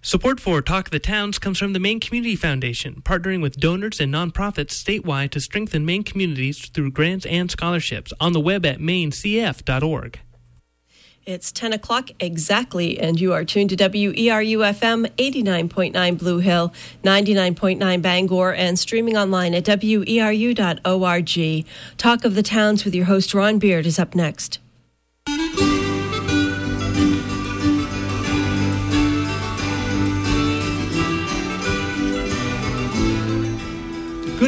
Support for Talk of the Towns comes from the Maine Community Foundation, partnering with donors and nonprofits statewide to strengthen Maine communities through grants and scholarships on the web at mainecf.org. It's 10 o'clock exactly, and you are tuned to WERU FM 89.9 Blue Hill, 99.9 Bangor, and streaming online at weru.org. Talk of the Towns with your host Ron Beard is up next.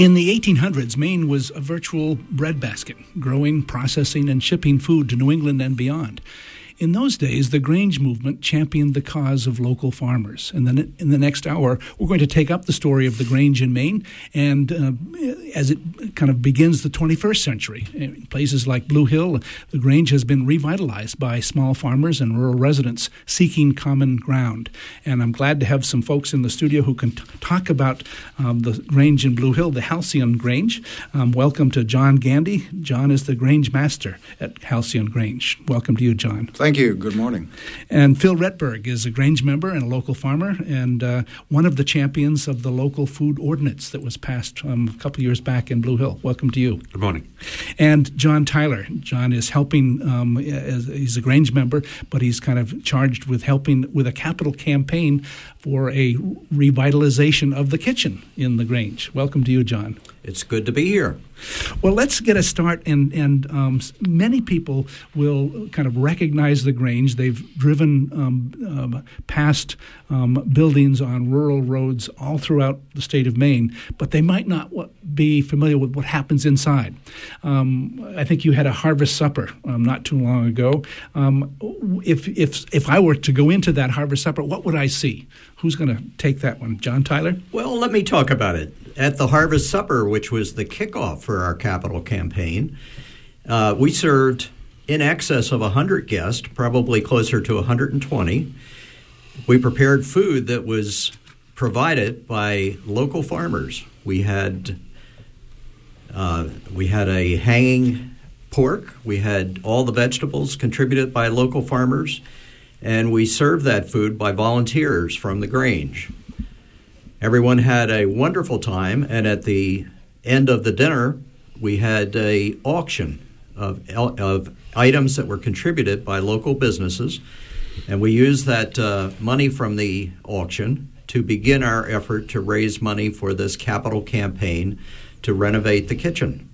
In the 1800s, Maine was a virtual breadbasket, growing, processing, and shipping food to New England and beyond. In those days, the Grange movement championed the cause of local farmers. And then in the next hour, we're going to take up the story of the Grange in Maine and uh, as it kind of begins the 21st century. In places like Blue Hill, the Grange has been revitalized by small farmers and rural residents seeking common ground. And I'm glad to have some folks in the studio who can t- talk about um, the Grange in Blue Hill, the Halcyon Grange. Um, welcome to John Gandy. John is the Grange Master at Halcyon Grange. Welcome to you, John. Thank you. Good morning. And Phil Retberg is a Grange member and a local farmer, and uh, one of the champions of the local food ordinance that was passed um, a couple years back in Blue Hill. Welcome to you. Good morning. And John Tyler. John is helping. Um, as, he's a Grange member, but he's kind of charged with helping with a capital campaign for a revitalization of the kitchen in the Grange. Welcome to you, John. It's good to be here. Well, let's get a start, and and um, many people will kind of recognize the Grange. They've driven um, um, past um, buildings on rural roads all throughout the state of Maine, but they might not be familiar with what happens inside. Um, I think you had a harvest supper um, not too long ago. if if if I were to go into that harvest supper, what would I see? Who's going to take that one? John Tyler? Well, let me talk about it. At the Harvest Supper, which was the kickoff for our capital campaign, uh, we served in excess of 100 guests, probably closer to 120. We prepared food that was provided by local farmers. We had uh, we had a hanging pork. We had all the vegetables contributed by local farmers, and we served that food by volunteers from the Grange. Everyone had a wonderful time, and at the end of the dinner, we had a auction of, of items that were contributed by local businesses, and we used that uh, money from the auction to begin our effort to raise money for this capital campaign to renovate the kitchen.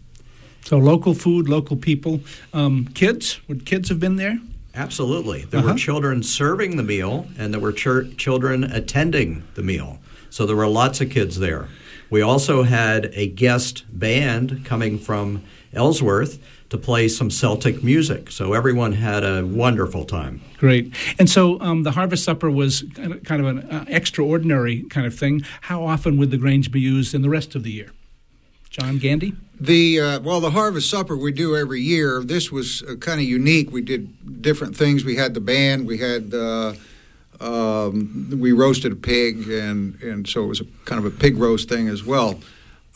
So local food, local people, um, kids. Would kids have been there? Absolutely. There Uh-huh. were children serving the meal, and there were chur- children attending the meal. So there were lots of kids there. We also had a guest band coming from Ellsworth to play some Celtic music. So everyone had a wonderful time. Great. And so um, the harvest supper was kind of, kind of an uh, extraordinary kind of thing. How often would the Grange be used in the rest of the year? John Gandy? The uh, well, the harvest supper we do every year. This was uh, kind of unique. We did different things. We had the band. We had uh, um, we roasted a pig, and and so it was a kind of a pig roast thing as well.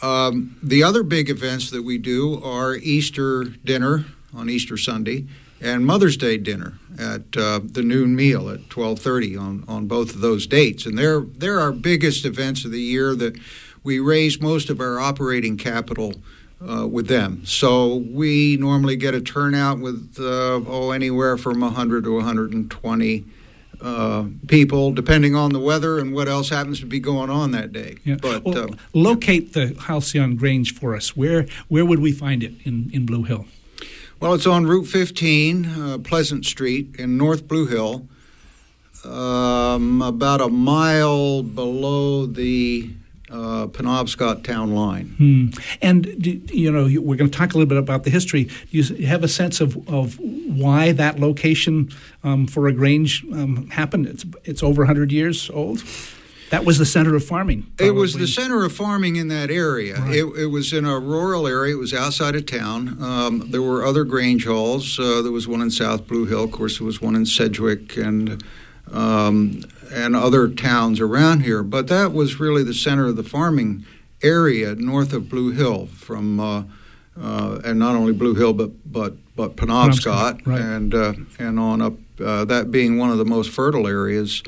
Um, the other big events that we do are Easter dinner on Easter Sunday and Mother's Day dinner at uh, the noon meal at twelve thirty on on both of those dates, and they're they're our biggest events of the year that we raise most of our operating capital uh, with them. So we normally get a turnout with uh, oh anywhere from 100 to 120 uh, people, depending on the weather and what else happens to be going on that day. Yeah. But well, uh, locate the Halcyon Grange for us. Where where would we find it in, in Blue Hill? Well, it's on Route 15, uh, Pleasant Street in North Blue Hill, um, about a mile below the uh, Penobscot town line. Hmm. And you know, we're going to talk a little bit about the history. Do you have a sense of, of why that location um, for a grange um, happened? It's it's over 100 years old. That was the center of farming. Probably. It was the center of farming in that area. Right. It, it, was in a rural area. It was outside of town. Um, there were other grange halls. Uh, there was one in South Blue Hill. Of course, there was one in Sedgwick and um, and other towns around here. But that was really the center of the farming area north of Blue Hill, from uh, uh, and not only Blue Hill, but but but Penobscot, Penobscot right. and uh, and on up. Uh, that being one of the most fertile areas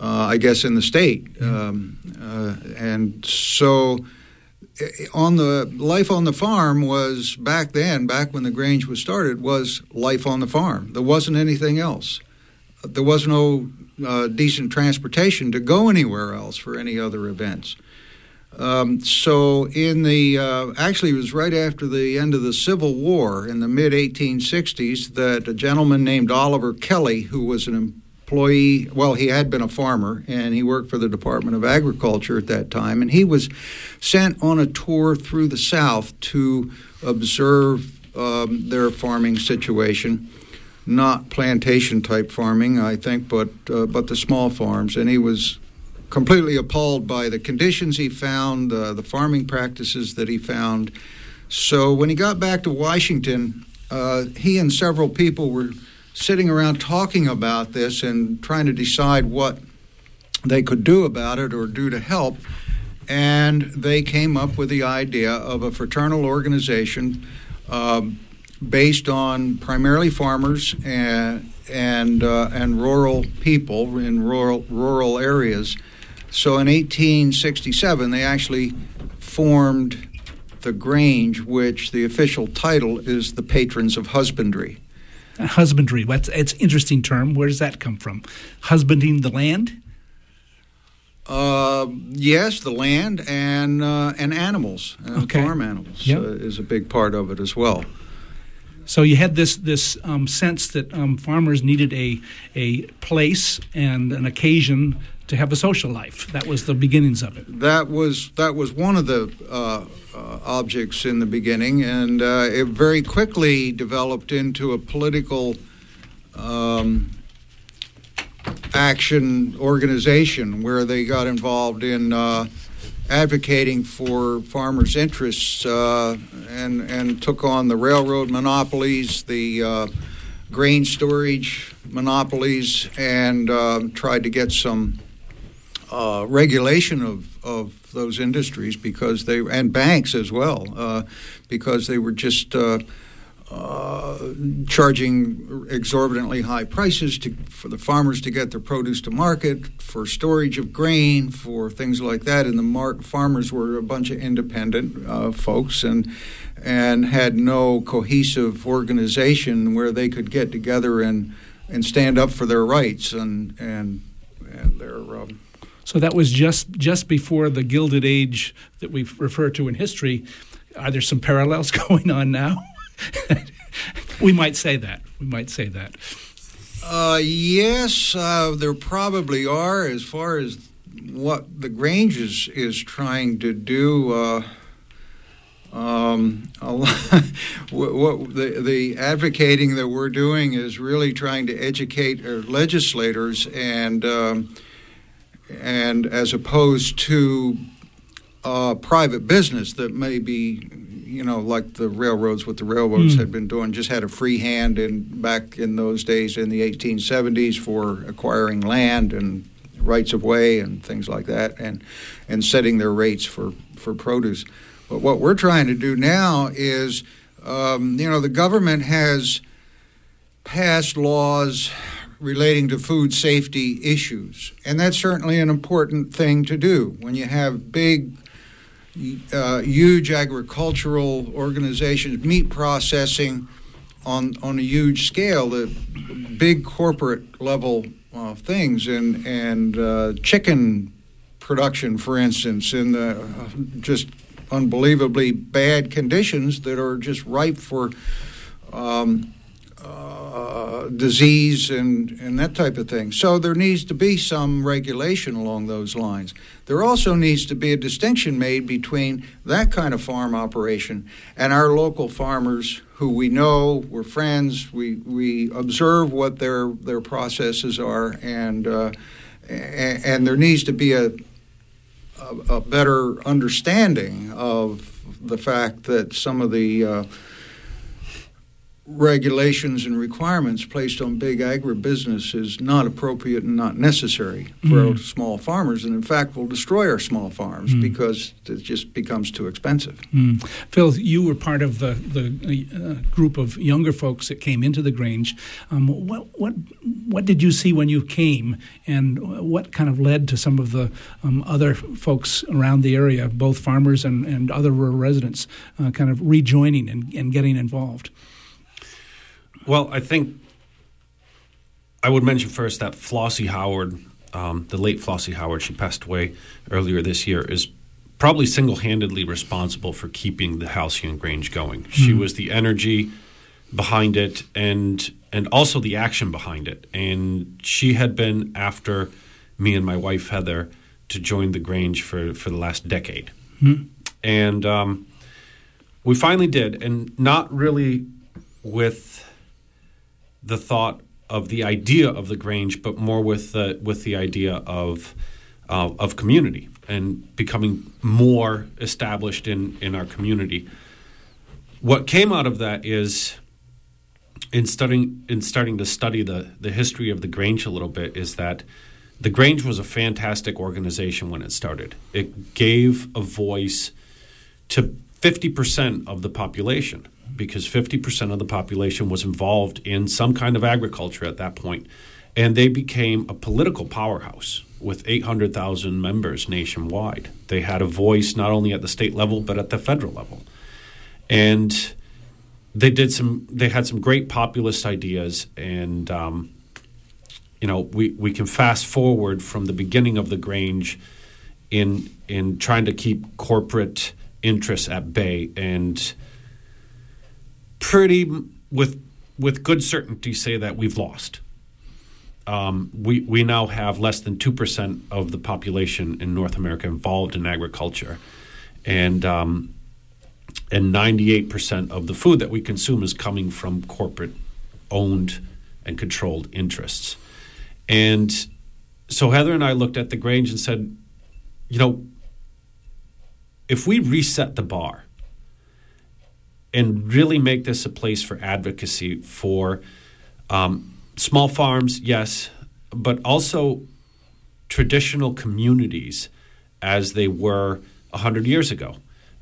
uh, I guess, in the state. Um, uh, and so eh, on the life on the farm was back then, back when the Grange was started, was life on the farm. There wasn't anything else. There was no uh, decent transportation to go anywhere else for any other events. Um, so in the uh, actually it was right after the end of the Civil War in the mid 1860s that a gentleman named Oliver Kelley, who was an employee. Well, he had been a farmer and he worked for the Department of Agriculture at that time. And he was sent on a tour through the South to observe um, their farming situation. Not plantation type farming, I think, but uh, but the small farms, and he was completely appalled by the conditions he found, uh, the farming practices that he found. So when he got back to Washington, uh, he and several people were sitting around talking about this and trying to decide what they could do about it or do to help. And they came up with the idea of a fraternal organization um, based on primarily farmers and and uh, and rural people in rural rural areas. So in 1867, they actually formed the Grange, which the official title is the Patrons of Husbandry husbandry. What's it's an interesting term. Where does that come from? Husbanding the land. Uh, yes, the land and uh, and animals, uh, okay. farm animals yep. Uh, is a big part of it as well. So you had this this um, sense that um, farmers needed a a place and an occasion to have a social life. That was the beginnings of it. That was that was one of the uh, uh, objects in the beginning, and uh, it very quickly developed into a political um, action organization where they got involved in uh, advocating for farmers' interests uh, and and took on the railroad monopolies, the uh, grain storage monopolies, and tried to get some uh, regulation of, of those industries because they and banks as well uh, because they were just uh, charging exorbitantly high prices to, for the farmers to get their produce to market, for storage of grain, for things like that. And the mar- farmers were a bunch of independent uh, folks and and had no cohesive organization where they could get together and and stand up for their rights and and and their um, so that was just just before the Gilded Age that we refer to in history. Are there some parallels going on now? we might say that. We might say that. Uh, yes, uh, there probably are. As far as what the Grange is, is trying to do, uh, um, what the, the advocating that we're doing is really trying to educate our legislators and um, and as opposed to uh, private business that may be, you know, like the railroads, what the railroads mm. had been doing, just had a free hand in back in those days in the 1870s for acquiring land and rights of way and things like that, and and setting their rates for for produce. But what we're trying to do now is, um, you know, the government has passed laws relating to food safety issues. And that's certainly an important thing to do when you have big, uh, huge agricultural organizations, meat processing on, on a huge scale, the big corporate level uh, things, and, and uh, chicken production, for instance, in the uh, just unbelievably bad conditions that are just ripe for um, uh, disease and, and that type of thing. So there needs to be some regulation along those lines. There also needs to be a distinction made between that kind of farm operation and our local farmers who we know, we're friends, we, we observe what their, their processes are, and, uh, and, and there needs to be a, a, a, better understanding of the fact that some of the uh, regulations and requirements placed on big agribusiness is not appropriate and not necessary for mm. small farmers, and in fact will destroy our small farms mm. because it just becomes too expensive. Mm. Phil, you were part of the the uh, group of younger folks that came into the Grange. Um, what what what did you see when you came, and what kind of led to some of the um, other folks around the area, both farmers and, and other rural residents, uh, kind of rejoining and, and getting involved? Well, I think I would mention first that Flossie Howard, um, the late Flossie Howard, she passed away earlier this year, is probably single handedly responsible for keeping the Halcyon Grange going. Mm-hmm. She hmm. was the energy behind it and and also the action behind it. And she had been after me and my wife Heather to join the Grange for, for the last decade. Mm-hmm. And um, we finally did, and not really with the thought of the idea of the Grange, but more with the with the idea of uh, of community and becoming more established in in our community. What came out of that is in studying in starting to study the the history of the Grange a little bit is that the Grange was a fantastic organization when it started. It gave a voice to 50% of the population because 50% of the population was involved in some kind of agriculture at that point. And they became a political powerhouse with 800,000 members nationwide. They had a voice not only at the state level, but at the federal level. And they did some, they had some great populist ideas. And, um, you know, we, we can fast forward from the beginning of the Grange in, in trying to keep corporate interests at bay and pretty with with good certainty say that we've lost. Um, we we now have less than two percent of the population in North America involved in agriculture, and um, and ninety eight percent of the food that we consume is coming from corporate owned and controlled interests. And so Heather and I looked at the Grange and said, you know, if we reset the bar and really make this a place for advocacy for um, small farms, yes, but also traditional communities as they were 100 years ago.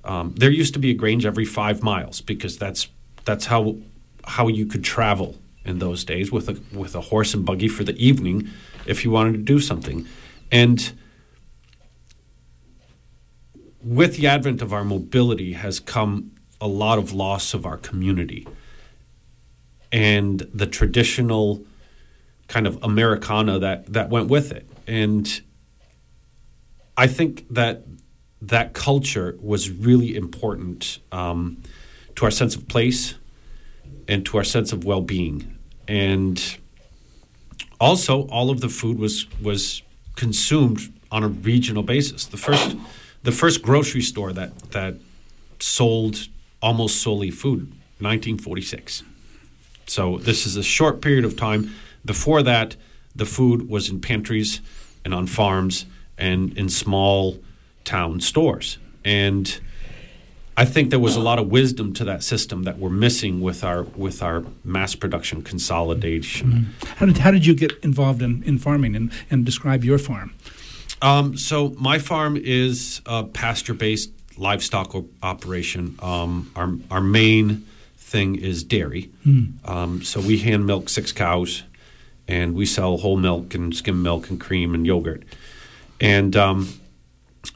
Um, there used to be a grange every five miles because that's that's how how you could travel in those days with a with a horse and buggy for the evening if you wanted to do something. And with the advent of our mobility has come a lot of loss of our community and the traditional kind of Americana that, that went with it. And I think that that culture was really important um, to our sense of place and to our sense of well being. And also, all of the food was was consumed on a regional basis. The first the first grocery store that that sold almost solely food, 1946. So this is a short period of time. Before that, the food was in pantries and on farms and in small town stores. And I think there was a lot of wisdom to that system that we're missing with our with our mass production consolidation. Mm-hmm. How did how did you get involved in, in farming and, and describe your farm? Um, so my farm is a pasture based livestock operation. Um, our our main thing is dairy. Mm. Um, so we hand milk six cows, and we sell whole milk and skim milk and cream and yogurt, and um,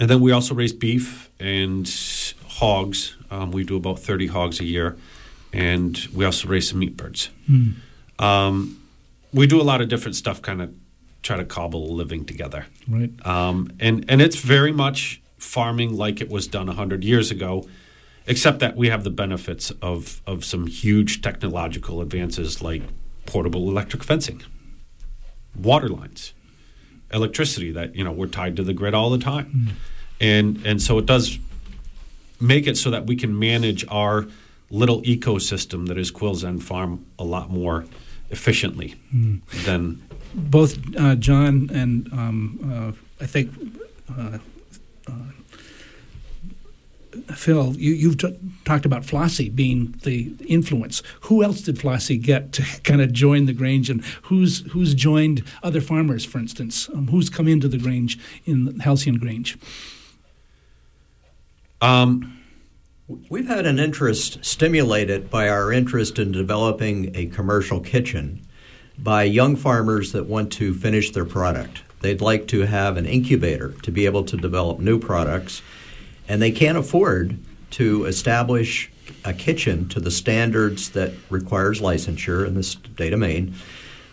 and then we also raise beef and hogs. Um, we do about thirty hogs a year, and we also raise some meat birds. Mm. we do a lot of different stuff, kind of try to cobble a living together. Right. Um, and and it's very much farming like it was done 100 years ago. except that we have the benefits of of some huge technological advances like portable electric fencing, water lines, electricity that you know we're tied to the grid all the time, mm. and and so it does make it so that we can manage our little ecosystem that is Quill's End Farm a lot more efficiently mm. than both uh, John and um, uh, I think uh, uh Phil, you, have t- talked about Flossie being the influence. Who else did Flossie get to kind of join the Grange, and who's who's joined other farmers, for instance? Um, who's come into the Grange in Halcyon Grange? Um, We've had an interest stimulated by our interest in developing a commercial kitchen by young farmers that want to finish their product. They'd like to have an incubator to be able to develop new products and they can't afford to establish a kitchen to the standards that requires licensure in the state of Maine.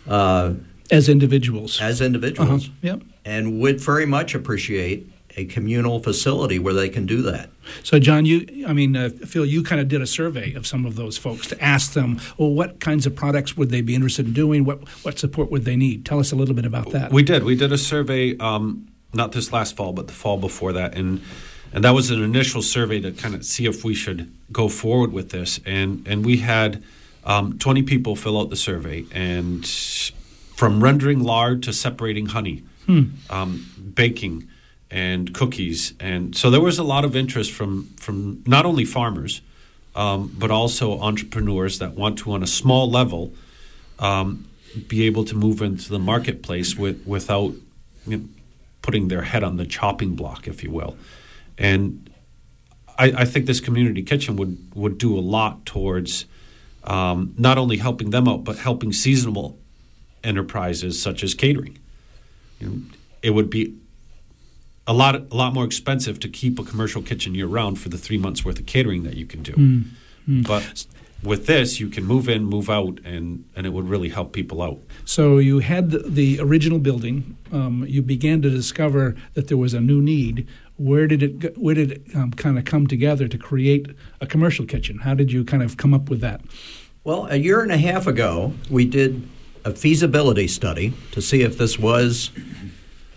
Uh, as individuals. As individuals. Uh-huh. Yep. And would very much appreciate a communal facility where they can do that. So, John, you, I mean, uh, Phil, you kind of did a survey of some of those folks to ask them, well, what kinds of products would they be interested in doing? What what support would they need? Tell us a little bit about that. We did. We did a survey, um, not this last fall, but the fall before that, and and that was an initial survey to kind of see if we should go forward with this. And and we had um, 20 people fill out the survey, and from rendering lard to separating honey, hmm. um, baking, and cookies, and so there was a lot of interest from from not only farmers, um, but also entrepreneurs that want to, on a small level, um, be able to move into the marketplace with without you know, putting their head on the chopping block, if you will and I, I, think this community kitchen would would do a lot towards um, not only helping them out, but helping seasonal enterprises such as catering. You know, it would be a lot a lot more expensive to keep a commercial kitchen year round for the three months worth of catering that you can do. Mm, mm. But with this, you can move in, move out, and, and it would really help people out. So you had the, the original building. Um, you began to discover that there was a new need where did it where did it um, kind of come together to create a commercial kitchen? How did you kind of come up with that? Well, a year and a half ago, we did a feasibility study to see if this was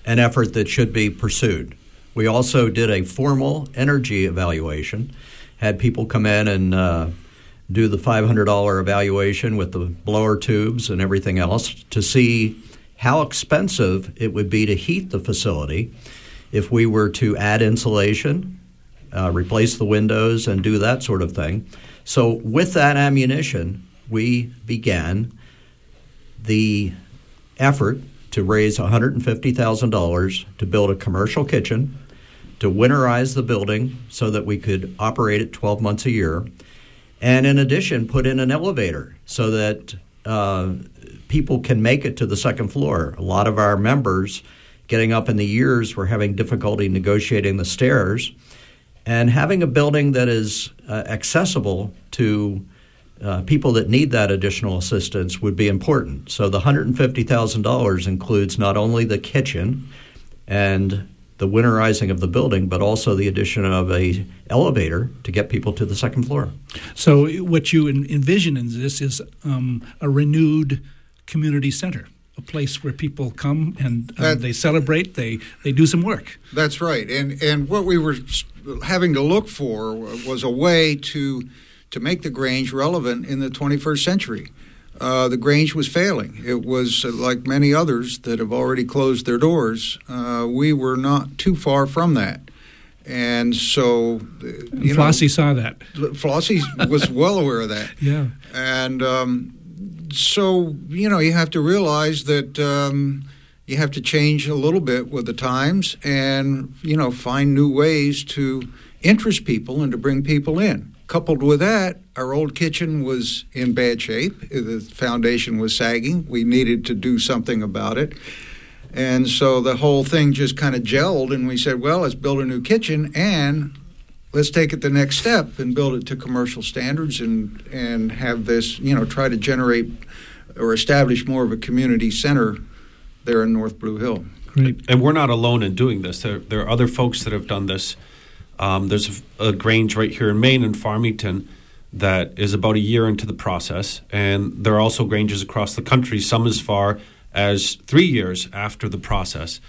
an effort that should be pursued. We also did a formal energy evaluation, had people come in and uh, do the $500 evaluation with the blower tubes and everything else to see how expensive it would be to heat the facility if we were to add insulation, uh, replace the windows, and do that sort of thing. So, with that ammunition, we began the effort to raise $150,000 to build a commercial kitchen, to winterize the building so that we could operate it 12 months a year, and in addition, put in an elevator so that uh, people can make it to the second floor. A lot of our members getting up in the years, we're having difficulty negotiating the stairs. And having a building that is uh, accessible to uh, people that need that additional assistance would be important. So the $150,000 includes not only the kitchen and the winterizing of the building, but also the addition of a elevator to get people to the second floor. So what you envision in this is um, a renewed community center a place where people come and uh, that, they celebrate. They they do some work. That's right. And and what we were having to look for was a way to to make the Grange relevant in the 21st century. Uh, the Grange was failing. It was uh, like many others that have already closed their doors. Uh, we were not too far from that. And so, uh, you Flossie know, saw that. Flossie was well aware of that. Yeah. And um, so you know you have to realize that um, you have to change a little bit with the times, and you know find new ways to interest people and to bring people in. Coupled with that, our old kitchen was in bad shape. The foundation was sagging. We needed to do something about it. And so the whole thing just kind of gelled, and we said, well, let's build a new kitchen and let's take it the next step and build it to commercial standards and and have this you know try to generate or establish more of a community center there in North Blue Hill. Great. And we're not alone in doing this. There, there are other folks that have done this Um, there's a, a Grange right here in Maine in Farmington that is about a year into the process, and there are also Granges across the country, some as far as three years after the process.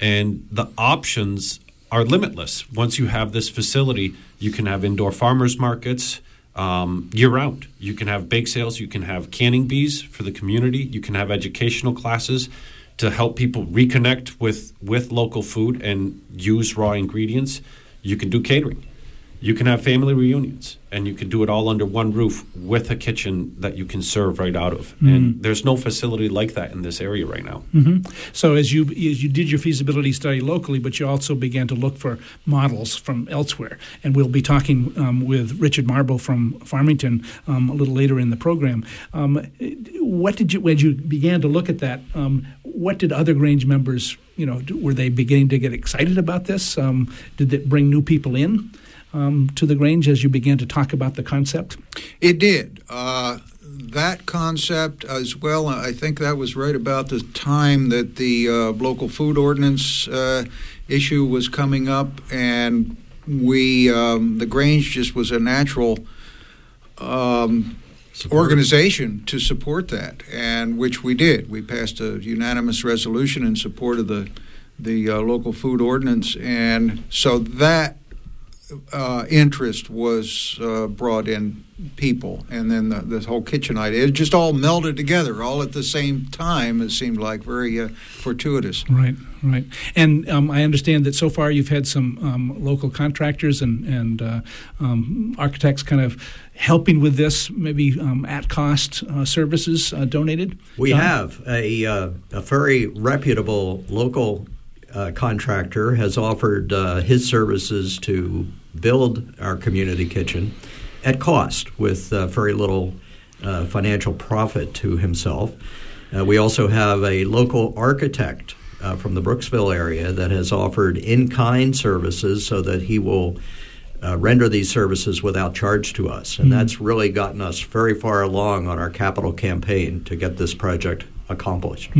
And the options are limitless. Once you have this facility, you can have indoor farmers markets um, year round. You can have bake sales, you can have canning bees for the community, you can have educational classes to help people reconnect with, with local food and use raw ingredients. You can do catering. You can have family reunions, and you can do it all under one roof with a kitchen that you can serve right out of. Mm. And there's no facility like that in this area right now. So as you as you did your feasibility study locally, but you also began to look for models from elsewhere, and we'll be talking um, with Richard Marble from Farmington um, a little later in the program. Um, what did you when you began to look at that? Um, what did other Grange members, you know, were they beginning to get excited about this? Um, did it bring new people in? Um, to the Grange as you began to talk about the concept? It did. Uh, that concept as well, I think that was right about the time that the uh, local food ordinance uh, issue was coming up, and we, um, the Grange just was a natural um, organization to support that, and which we did. We passed a unanimous resolution in support of the the uh, local food ordinance, and so that uh, interest was uh, brought in people, and then the, the whole kitchen idea. It just all melded together, all at the same time. It seemed like very uh, fortuitous. Right, right. And um, I understand that so far you've had some um, local contractors and, and uh, um, architects kind of helping with this, maybe um, at cost uh, services uh, donated. We Don? have a, uh, a very reputable local uh, contractor has offered uh, his services to build our community kitchen at cost with uh, very little uh, financial profit to himself. Uh, we also have a local architect uh, from the Brooksville area that has offered in kind services so that he will uh, render these services without charge to us. And that's really gotten us very far along on our capital campaign to get this project accomplished.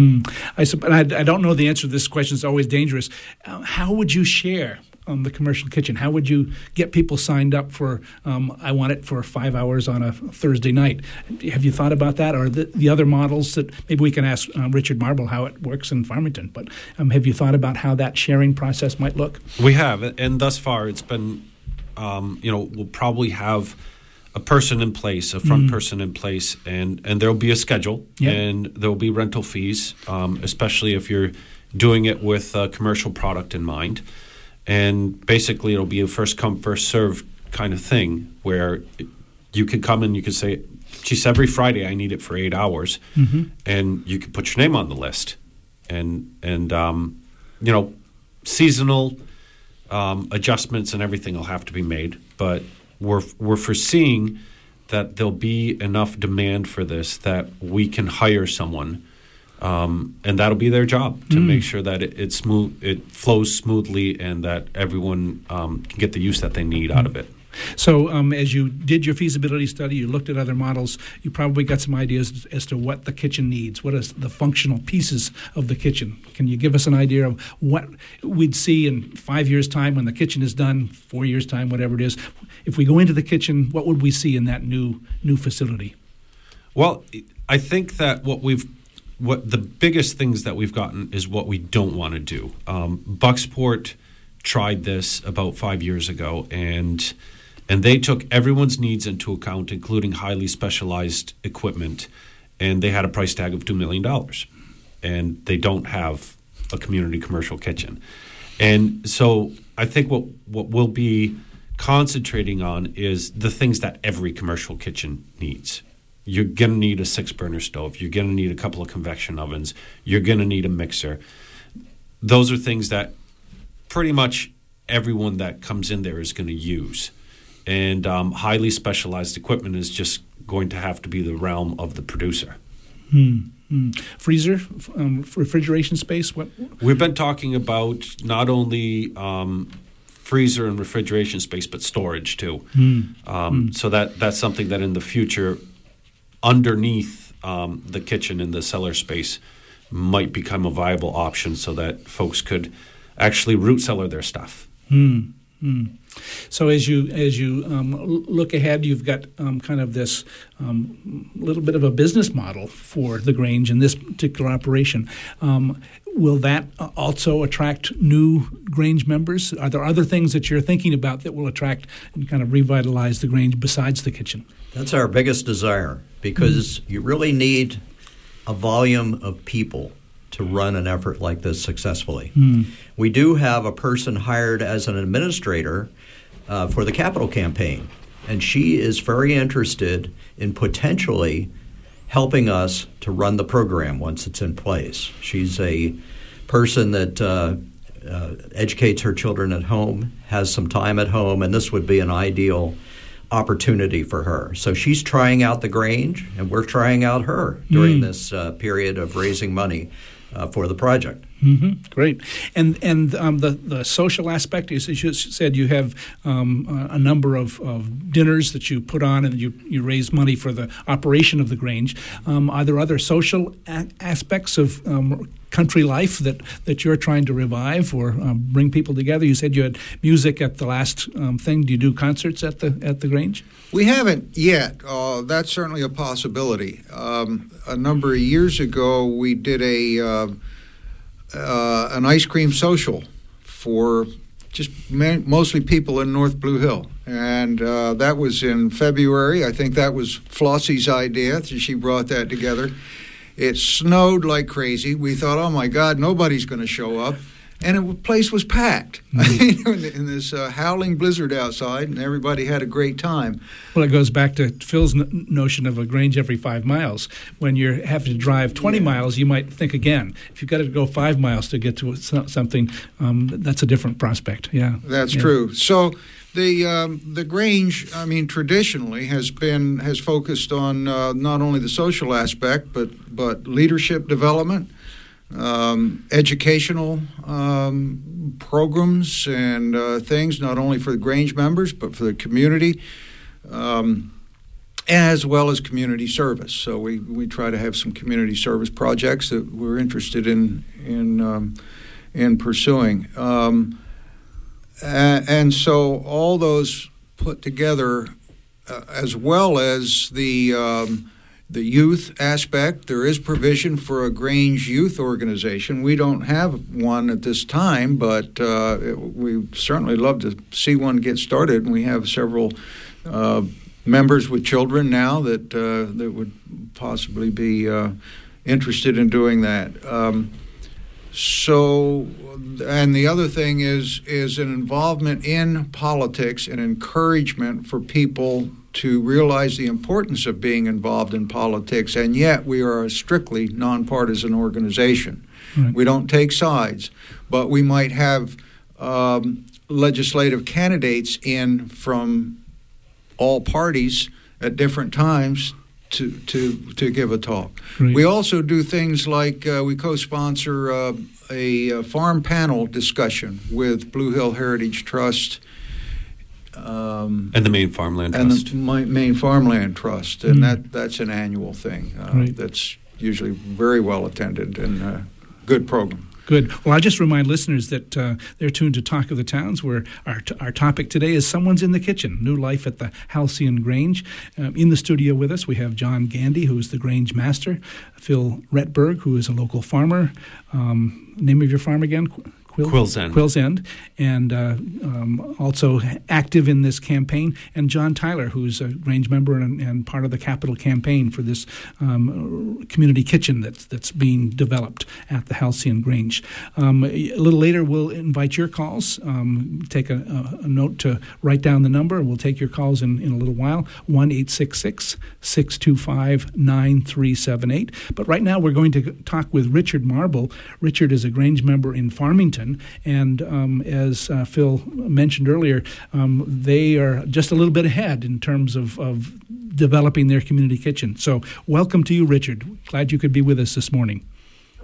I, and I, I don't know the answer to this question. It's always dangerous. Uh, how would you share um, the commercial kitchen? How would you get people signed up for? Um, I want it for five hours on a Thursday night. Have you thought about that, or the, the other models that maybe we can ask uh, Richard Marble how it works in Farmington? But um, have you thought about how that sharing process might look? We have, and thus far it's been, um, you know, we'll probably have a person in place, a front person in place, and and there'll be a schedule, Yeah. and there'll be rental fees, um, especially if you're doing it with a commercial product in mind, and basically it'll be a first come first served kind of thing where you could come and you could say, "Geez, every Friday I need it for eight hours," and you could put your name on the list, and and um, you know, seasonal um, adjustments and everything will have to be made. But we're we're foreseeing that there'll be enough demand for this that we can hire someone, um, and that'll be their job to make sure that it, it smooth it flows smoothly and that everyone um, can get the use that they need out of it. So, um, as you did your feasibility study, you looked at other models. You probably got some ideas as to what the kitchen needs. What is the functional pieces of the kitchen? Can you give us an idea of what we'd see in five years' time when the kitchen is done, four years' time, whatever it is? If we go into the kitchen, what would we see in that new new facility? Well, I think that what we've what the biggest things that we've gotten is what we don't want to do. Um, Bucksport tried this about five years ago, and and they took everyone's needs into account, including highly specialized equipment, and they had a price tag of two million dollars, and they don't have a community commercial kitchen, and so I think what what we'll be concentrating on is the things that every commercial kitchen needs you're going to need a six burner stove. You're going to need a couple of convection ovens. You're going to need a mixer. Those are things that pretty much everyone that comes in there is going to use. And um, highly specialized equipment is just going to have to be the realm of the producer. Freezer, um, refrigeration space. What? We've been talking about not only um, freezer and refrigeration space, but storage too. Um, So that that's something that in the future, underneath um, the kitchen in the cellar space, might become a viable option, so that folks could actually root cellar their stuff. Mm. So as you as you um, look ahead, you've got um, kind of this um, little bit of a business model for the Grange in this particular operation. Um, will that also attract new Grange members? Are there other things that you're thinking about that will attract and kind of revitalize the Grange besides the kitchen? That's our biggest desire because mm-hmm. you really need a volume of people to run an effort like this successfully. Mm. We do have a person hired as an administrator uh, for the capital campaign, and she is very interested in potentially helping us to run the program once it's in place. She's a person that uh, uh, educates her children at home, has some time at home, and this would be an ideal opportunity for her. So she's trying out the Grange, and we're trying out her during mm. this uh, period of raising money uh, for the project. Mm-hmm. Great, and and um, the the social aspect is, as you said, you have um, a number of, of, dinners that you put on, and you you raise money for the operation of the Grange. Um, are there other social a- aspects of um, country life that, that you're trying to revive or um, bring people together? You said you had music at the last um, thing. Do you do concerts at the at the Grange? We haven't yet. Uh, that's certainly a possibility. Um, a number of years ago, we did a uh, uh, an ice cream social for just mostly people in North Blue Hill. And uh, that was in February. I think that was Flossie's idea. She brought that together. It snowed like crazy. We thought, oh my God, nobody's going to show up. And the place was packed mm-hmm. in this uh, howling blizzard outside, and everybody had a great time. Well, it goes back to Phil's n- notion of a Grange every five miles. When you're having to drive 20 yeah. miles, you might think again. If you've got to go five miles to get to something, um, that's a different prospect. Yeah. That's yeah. true. So, the um, the Grange, I mean, traditionally has been has focused on uh, not only the social aspect but but leadership development, um, educational um, programs and uh, things, not only for the Grange members but for the community. Um, as well as community service, so we, we try to have some community service projects that we're interested in in um, in pursuing. Um, and so all those put together, uh, as well as the um, the youth aspect, there is provision for a Grange youth organization. We don't have one at this time, but uh, we certainly love to see one get started. And we have several uh, members with children now that uh, that would possibly be uh, interested in doing that. Um, so, and the other thing is is an involvement in politics and encouragement for people to realize the importance of being involved in politics. And yet, we are a strictly nonpartisan organization. Right. We don't take sides, but we might have um, legislative candidates in from all parties at different times to to to give a talk. Great. We also do things like uh, we co-sponsor uh, a, a, farm panel discussion with Blue Hill Heritage Trust. Um, and the Maine Farmland and Trust. And the Maine Farmland Trust, and mm. that that's an annual thing. Uh, that's usually very well attended and a uh, good program. Good. Well, I'll just remind listeners that uh, they're tuned to Talk of the Towns, where our, t- our topic today is Someone's in the Kitchen New Life at the Halcyon Grange. Um, in the studio with us, we have John Gandy, who is the Grange Master, Phil Retberg, who is a local farmer. Um, name of your farm again? Quill, Quill's End. Quill's End, and uh, um, also active in this campaign, and John Tyler, who's a Grange member and, and part of the capital campaign for this um, community kitchen that's that's being developed at the Halcyon Grange. Um, a little later, we'll invite your calls. Um, take a, a, note to write down the number. And we'll take your calls in, in a little while. One eight six six six two five nine three seven eight. But right now, we're going to talk with Richard Marble. Richard is a Grange member in Farmington. And um, as uh, Phil mentioned earlier, um, they are just a little bit ahead in terms of, of developing their community kitchen. So, welcome to you, Richard. Glad you could be with us this morning.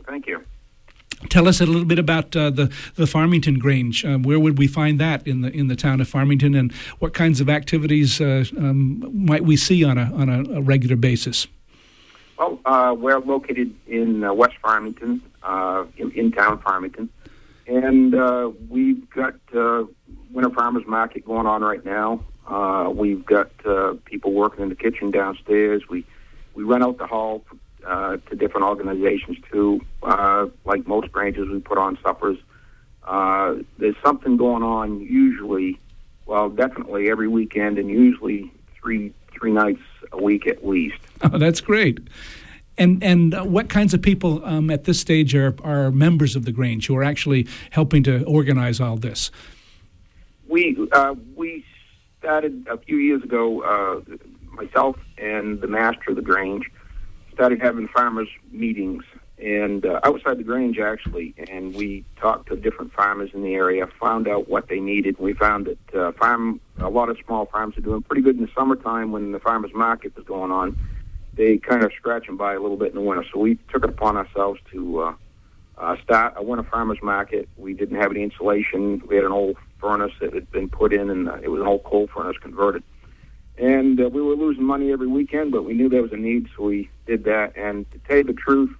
Thank you. Tell us a little bit about uh, the the Farmington Grange. Um, where would we find that in the in the town of Farmington, and what kinds of activities uh, um, might we see on a on a, a regular basis? Well, uh, we're located in uh, West Farmington, uh, in, in town Farmington, and uh, we've got uh, Winter Farmers Market going on right now. Uh, we've got uh, people working in the kitchen downstairs. We we rent out the hall uh, to different organizations too. Uh, like most branches, we put on suppers. Uh, there's something going on usually, well, definitely every weekend, and usually three three nights a week at least. Oh, that's great. And and what kinds of people um, at this stage are, are members of the Grange who are actually helping to organize all this? We uh, we started a few years ago. Uh, myself and the master of the Grange started having farmers meetings and uh, outside the Grange actually, and we talked to different farmers in the area, found out what they needed. We found that uh, farm a lot of small farms are doing pretty good in the summertime when the farmers market was going on. They kind of scratch and buy a little bit in the winter, so we took it upon ourselves to uh, uh, start a winter farmers market. We didn't have any insulation. We had an old furnace that had been put in, and uh, it was an old coal furnace converted. And uh, we were losing money every weekend, but we knew there was a need, so we did that. And to tell you the truth,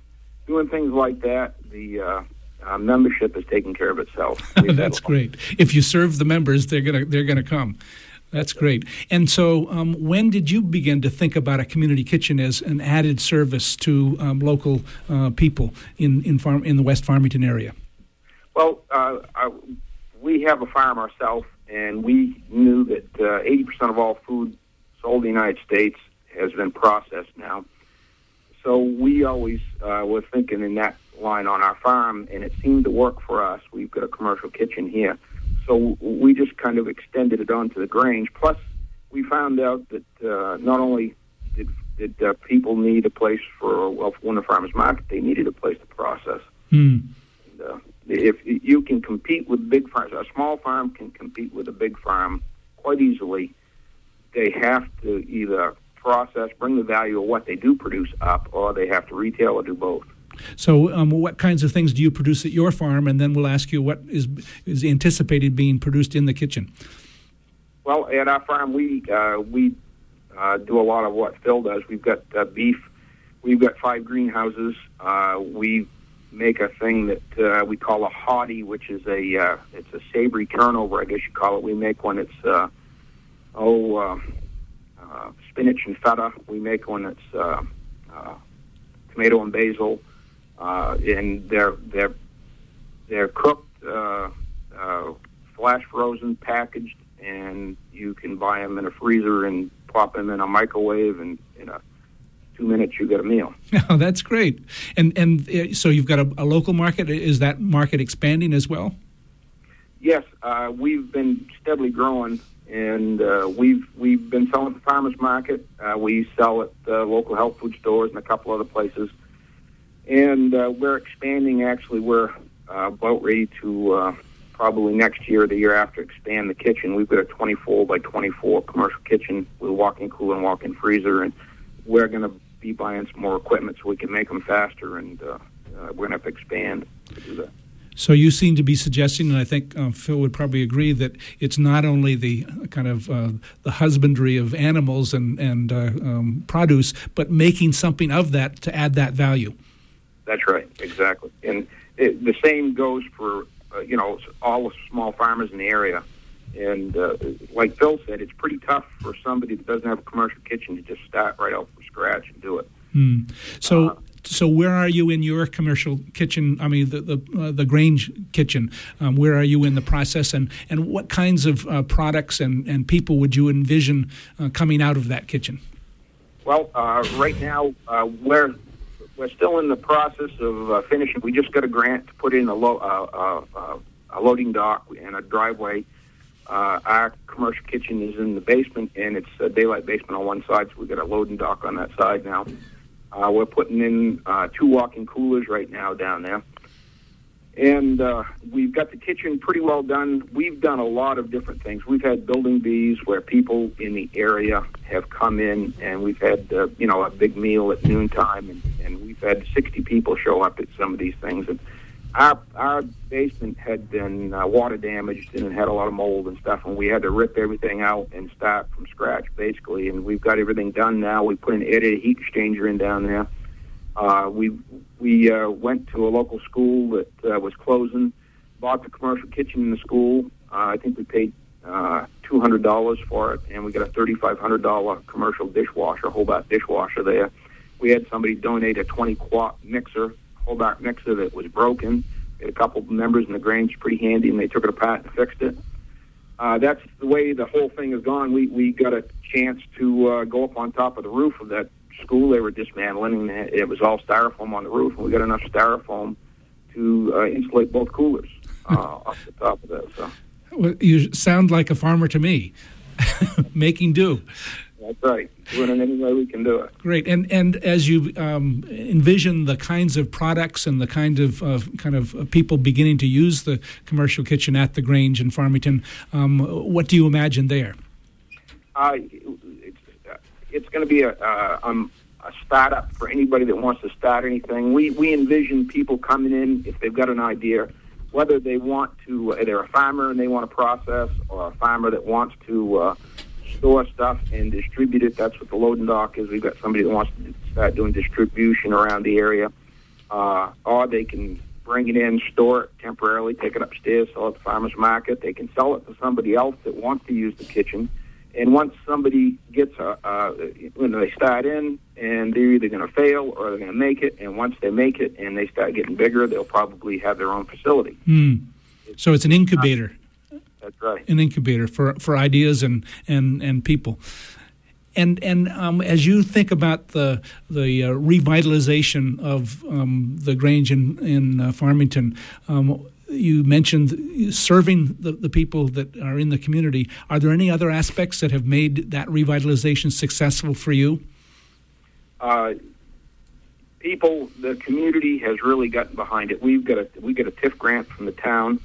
doing things like that, the uh, uh, membership is taking care of itself. That's great. If you serve the members, they're gonna they're gonna come. That's great. And so, um, when did you begin to think about a community kitchen as an added service to um, local uh, people in in farm in the West Farmington area? Well, uh, uh we have a farm ourselves, and we knew that uh, eighty percent of all food sold in the United States has been processed now. So we always uh, were thinking in that line on our farm, and it seemed to work for us. We've got a commercial kitchen here. So we just kind of extended it onto the Grange. Plus, we found out that uh, not only did, did uh, people need a place for, well, for Winter Farmers Market, they needed a place to process. Hmm. And, uh, if you can compete with big farms, a small farm can compete with a big farm quite easily. They have to either process, bring the value of what they do produce up, or they have to retail or do both. So, um, what kinds of things do you produce at your farm? And then we'll ask you what is is anticipated being produced in the kitchen. Well, at our farm, we uh, we uh, do a lot of what Phil does. We've got uh, beef. We've got five greenhouses. Uh, we make a thing that uh, we call a hottie, which is a uh, it's a savory turnover, I guess you call it. We make one that's oh spinach and feta. We make one that's tomato and basil, uh, and they're they're they're cooked, uh, uh, flash frozen, packaged, and you can buy them in a freezer and pop them in a microwave, and in a two minutes you get a meal. Oh, that's great. And and uh, so you've got a, a local market. Is that market expanding as well? Yes, uh, we've been steadily growing and uh, we've we've been selling at the farmers market. Uh, we sell at uh, local health food stores and a couple other places, and uh, we're expanding. Actually, we're uh, about ready to uh, probably next year or the year after expand the kitchen. We've got a 24 by 24 commercial kitchen with walk-in cooler and walk-in freezer, and we're going to be buying some more equipment so we can make them faster, and uh, uh, we're going to have to expand to do that. So you seem to be suggesting, and I think uh, Phil would probably agree that it's not only the kind of uh, the husbandry of animals and and uh, um, produce, but making something of that to add that value. That's right, exactly, and it, the same goes for uh, you know all the small farmers in the area. And uh, like Phil said, it's pretty tough for somebody that doesn't have a commercial kitchen to just start right off from scratch and do it. Hmm. So uh, so where are you in your commercial kitchen? I mean, the the, uh, the Grange kitchen. Um, where are you in the process, and and what kinds of uh, products and, and people would you envision uh, coming out of that kitchen? Well, uh, right now uh, we're still in the process of uh, finishing. We just got a grant to put in a, lo- a loading dock and a driveway. our commercial kitchen is in the basement, and it's a daylight basement on one side, so we've got a loading dock on that side now. Uh, we're putting in uh, two walk-in coolers right now down there. And uh, we've got the kitchen pretty well done. We've done a lot of different things. We've had building bees where people in the area have come in, and we've had uh, you know a big meal at noontime, and, and we've had 60 people show up at some of these things. And our our basement had been uh, water damaged and had a lot of mold and stuff, and we had to rip everything out and start from scratch basically. And we've got everything done now. We put an air heat exchanger in down there. Uh, we we uh, went to a local school that uh, was closing, bought the commercial kitchen in the school. Uh, I think we paid uh, two hundred dollars for it, and we got a thirty five hundred dollar commercial dishwasher, Hobart dishwasher there. We had somebody donate a twenty quart mixer, Hobart mixer that was broken. We had a couple of members in the Grange pretty handy, and they took it apart and fixed it. Uh, that's the way the whole thing has gone. We we got a chance to uh, go up on top of the roof of that school they were dismantling. and It was all styrofoam on the roof, and we got enough styrofoam to uh, insulate both coolers uh, off the top of that. So Well, you sound like a farmer to me, making do. that's right. Doing it any way we can do it. Great, and and as you um, envision the kinds of products and the kind of uh, kind of uh, people beginning to use the commercial kitchen at the Grange in Farmington, um, what do you imagine there? Uh, it's going to be a uh, um, a startup for anybody that wants to start anything. We we envision people coming in if they've got an idea, whether they want to uh, they're a farmer and they want to process, or a farmer that wants to uh, store stuff and distribute it. That's what the loading dock is. We've got somebody that wants to start doing distribution around the area, uh, or they can bring it in, store it temporarily, take it upstairs, sell it at the farmers market. They can sell it to somebody else that wants to use the kitchen. And once somebody gets a, uh, when they start in, and they're either going to fail or they're going to make it. And once they make it and they start getting bigger, they'll probably have their own facility. Hmm. So it's an incubator, That's right. an incubator for for ideas and and and people. And and um, as you think about the the uh, revitalization of um, the Grange in in uh, Farmington, um, you mentioned serving the, the people that are in the community. Are there any other aspects that have made that revitalization successful for you? uh, people, the community has really gotten behind it. We've got a we get a TIF grant from the town.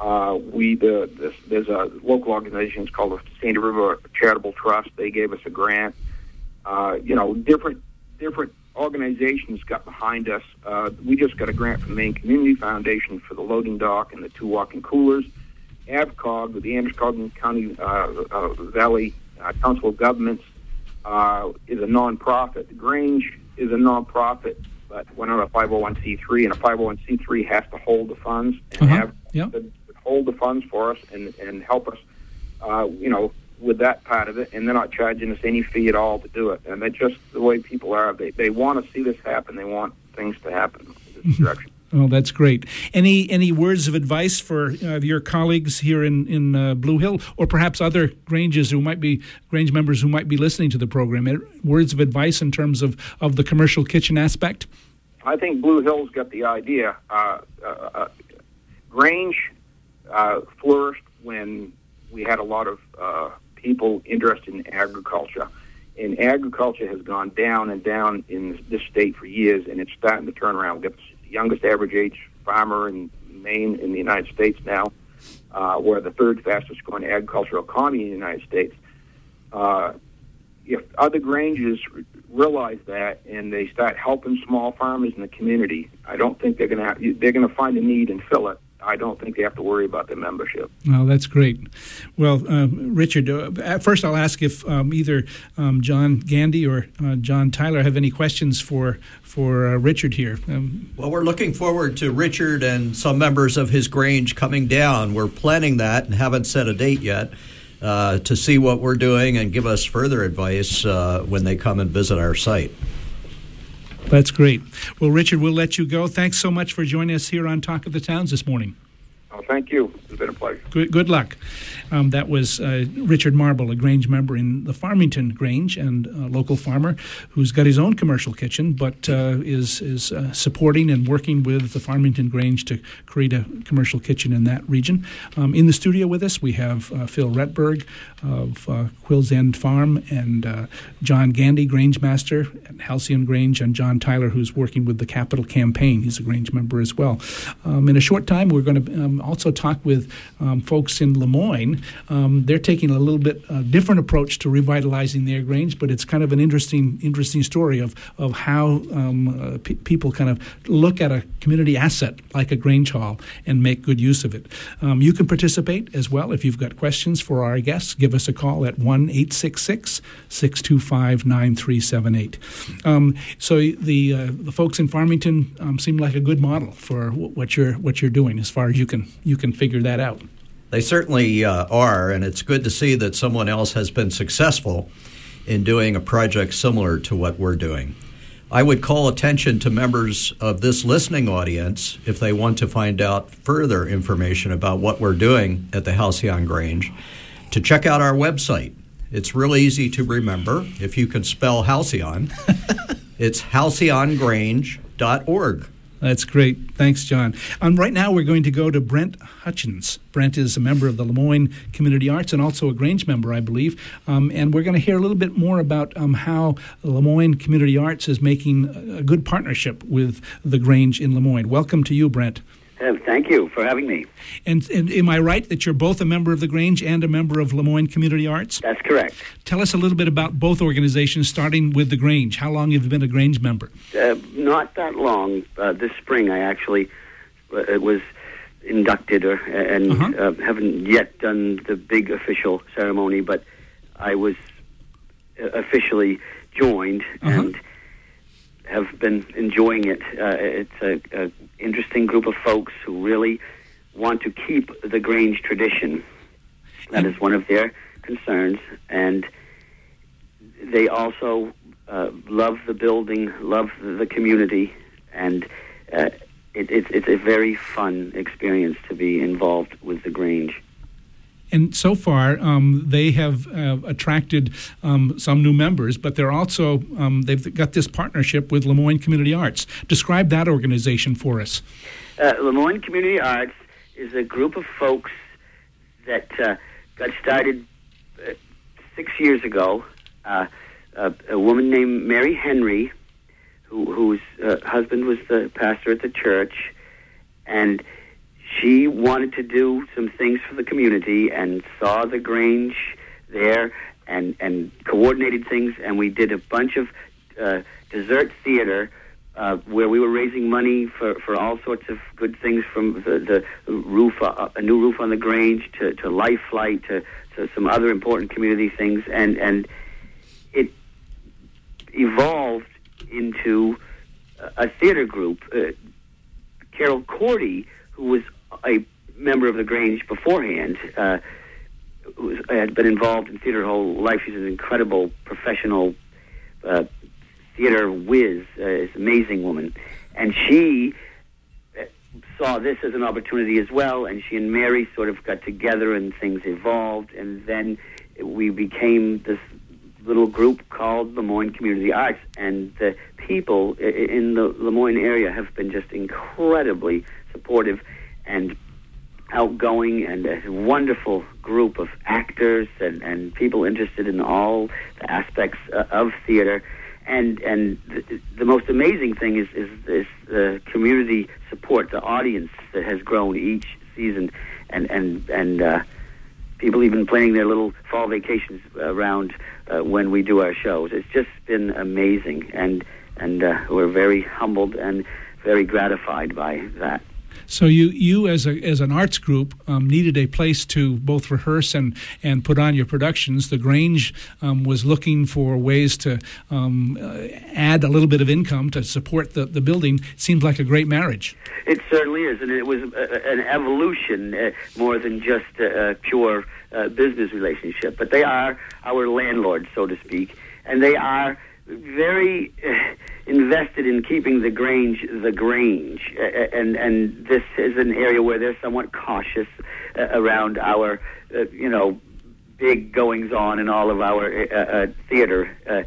Uh, we the, there's a local organization it's called the Sandy River Charitable Trust. They gave us a grant. Uh, you know, different different organizations got behind us. Uh, we just got a grant from the Maine Community Foundation for the loading dock and the two walk-in coolers. AVCOG, with the Androscoggin County uh, uh, Valley uh, Council of Governments, uh, is a nonprofit. The Grange is a nonprofit, but we're not a 501c3, and a 501c3 has to hold the funds and Uh-huh. have Yep. to hold the funds for us and, and help us, uh, you know, with that part of it. And they're not charging us any fee at all to do it. And that's just the way people are. They they want to see this happen. They want things to happen in this direction. Oh, that's great. Any any words of advice for uh, your colleagues here in in uh, Blue Hill, or perhaps other Granges who might be Grange members who might be listening to the program? Uh, Words of advice in terms of of the commercial kitchen aspect. I think Blue Hill's got the idea. Uh, uh, uh, Grange uh, flourished when we had a lot of uh, people interested in agriculture. And agriculture has gone down and down in this state for years, and it's starting to turn around. We've got the youngest average age farmer in Maine in the United States now. Uh, we're the third fastest growing agricultural economy in the United States. Uh, if other granges realize that and they start helping small farmers in the community, I don't think they're going to they're going to find a need and fill it. I don't think they have to worry about their membership. Well, that's great. Well, uh, Richard, uh, at first I'll ask if um, either um, John Gandy or uh, John Tyler have any questions for for uh, Richard here. Um, Well, we're looking forward to Richard and some members of his Grange coming down. We're planning that and haven't set a date yet uh, to see what we're doing and give us further advice uh, when they come and visit our site. That's great. Well, Richard, we'll let you go. Thanks so much for joining us here on Talk of the Towns this morning. Oh, thank you. It's been a pleasure. Good, good luck. Um, that was uh, Richard Marble, a Grange member in the Farmington Grange and a local farmer who's got his own commercial kitchen, but uh, is is uh, supporting and working with the Farmington Grange to create a commercial kitchen in that region. Um, in the studio with us, we have uh, Phil Retberg of uh, Quill's End Farm and uh, John Gandy, Grange Master at Halcyon Grange, and John Tyler, who's working with the Capital Campaign. He's a Grange member as well. Um, in a short time, we're going to um, also talk with um, folks in Lamoine. Um, they're taking a little bit uh, different approach to revitalizing their Grange, but it's kind of an interesting, interesting story of of how um, uh, pe- people kind of look at a community asset like a Grange Hall and make good use of it. You can participate as well if you've got questions for our guests. Give us a call at one eight six six six two five nine three seven eight. So the uh, the folks in Farmington um, seem like a good model for wh- what you're what you're doing as far as you can you can figure that out. They certainly uh, are, and it's good to see that someone else has been successful in doing a project similar to what we're doing. I would call attention to members of this listening audience if they want to find out further information about what we're doing at the Halcyon Grange to check out our website. It's real easy to remember if you can spell Halcyon. it's halcyongrange.org. That's great. Thanks, John. Um, right now, we're going to go to Brent Hutchins. Brent is a member of the Lamoine Community Arts and also a Grange member, I believe. Um, and we're going to hear a little bit more about um, how Lamoine Community Arts is making a good partnership with the Grange in Lamoine. Welcome to you, Brent. Uh, thank you for having me. And, and, am I right that you're both a member of the Grange and a member of Lamoine Community Arts? That's correct. Tell us a little bit about both organizations, starting with the Grange. How long have you been a Grange member? Uh, not that long. Uh, this spring, I actually uh, was inducted, or, and uh-huh. Uh, haven't yet done the big official ceremony, but I was uh, officially joined uh-huh. and have been enjoying it. Uh, it's a, a, interesting group of folks who really want to keep the Grange tradition. That is one of their concerns, and they also uh, love the building, love the community, and uh, it, it, it's a very fun experience to be involved with the Grange. And so far, um, they have uh, attracted um, some new members, but they're also um, they've got this partnership with Lamoine Community Arts. Describe that organization for us. Uh, Lamoine Community Arts is a group of folks that uh, got started uh, six years ago. Uh, a woman named Mary Henry, who, whose uh, husband was the pastor at the church, and she wanted to do some things for the community and saw the Grange there and and coordinated things and we did a bunch of uh, dessert theater uh, where we were raising money for, for all sorts of good things from the, the roof uh, a new roof on the Grange to, to Life Flight to, to some other important community things and and it evolved into a theater group. Uh, Carol Cordy, who was a member of the Grange beforehand. Uh, was, had been involved in theater her whole life. She's an incredible professional uh, theater whiz. Uh, amazing woman, and she uh, saw this as an opportunity as well. And she and Mary sort of got together, and things evolved, and then we became this little group called Lamoine Community Arts, and the people in the Lamoine area have been just incredibly supportive and outgoing and a wonderful group of actors and, and people interested in all the aspects uh, of theater. And and the, the most amazing thing is, is, the community support, the audience that has grown each season, and and and uh, people even planning their little fall vacations around uh, when we do our shows. It's just been amazing, and and uh, we're very humbled and very gratified by that. So you you as a as an arts group um, needed a place to both rehearse and and put on your productions. The Grange um, was looking for ways to um, uh, add a little bit of income to support the the building. It seems like a great marriage. It certainly is, and it was a, an evolution uh, more than just a, a pure uh, business relationship. But they are our landlords, so to speak, and they are very uh, invested in keeping the Grange the Grange, and and this is an area where they're somewhat cautious uh, around our, uh, you know, big goings on in all of our uh, uh, theater. Uh,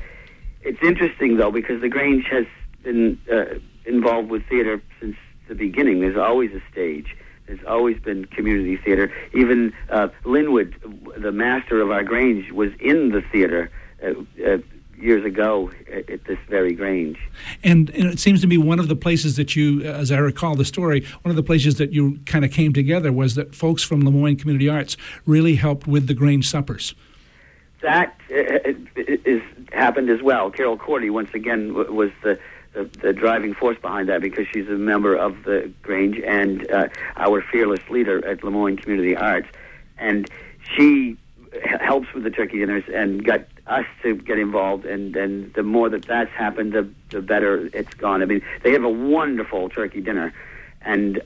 it's interesting though because the Grange has been uh, involved with theater since the beginning. There's always a stage. There's always been community theater. Even Linwood, the master of our Grange, was in the theater. Uh, uh, years ago at, this very Grange. And, and, it seems to be one of the places that you, as I recall the story, one of the places that you kind of came together was that folks from Lamoine Community Arts really helped with the Grange suppers. That uh, is happened as well. Carol Cordy, once again, was the, the, the driving force behind that because she's a member of the Grange and uh, our fearless leader at Lamoine Community Arts. And she helps with the turkey dinners and got us to get involved, and, and the more that that's happened, the, the better it's gone. I mean, they have a wonderful turkey dinner, and uh,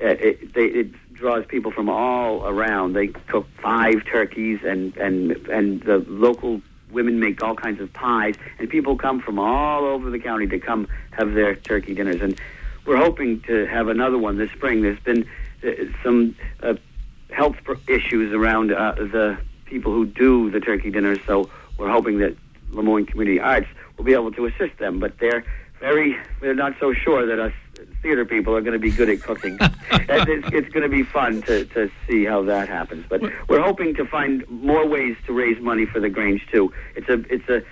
it, they, it draws people from all around. They cook five turkeys, and and and the local women make all kinds of pies, and people come from all over the county to come have their turkey dinners. And we're hoping to have another one this spring. There's been uh, some uh, health issues around uh, the people who do the turkey dinners, so we're hoping that Lamoine Community Arts will be able to assist them. But they're very, they're not so sure that us theater people are going to be good at cooking. it's, it's going to be fun to, to see how that happens. But we're hoping to find more ways to raise money for the Grange too. It's a it's a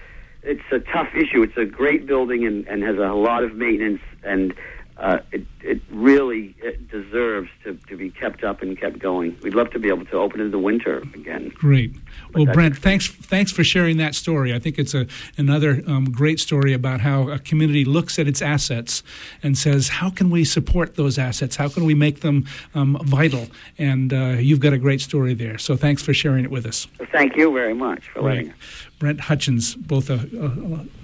it's a tough issue. It's a great building and, and has a lot of maintenance and uh, it, it really it deserves to, to be kept up and kept going. We'd love to be able to open in the winter again. Great. Well, Brent, thanks thanks for sharing that story. I think it's a another um, great story about how a community looks at its assets and says, how can we support those assets? How can we make them um, vital? And uh, you've got a great story there. So thanks for sharing it with us. Well, thank you very much for letting us. Brent Hutchins, both a,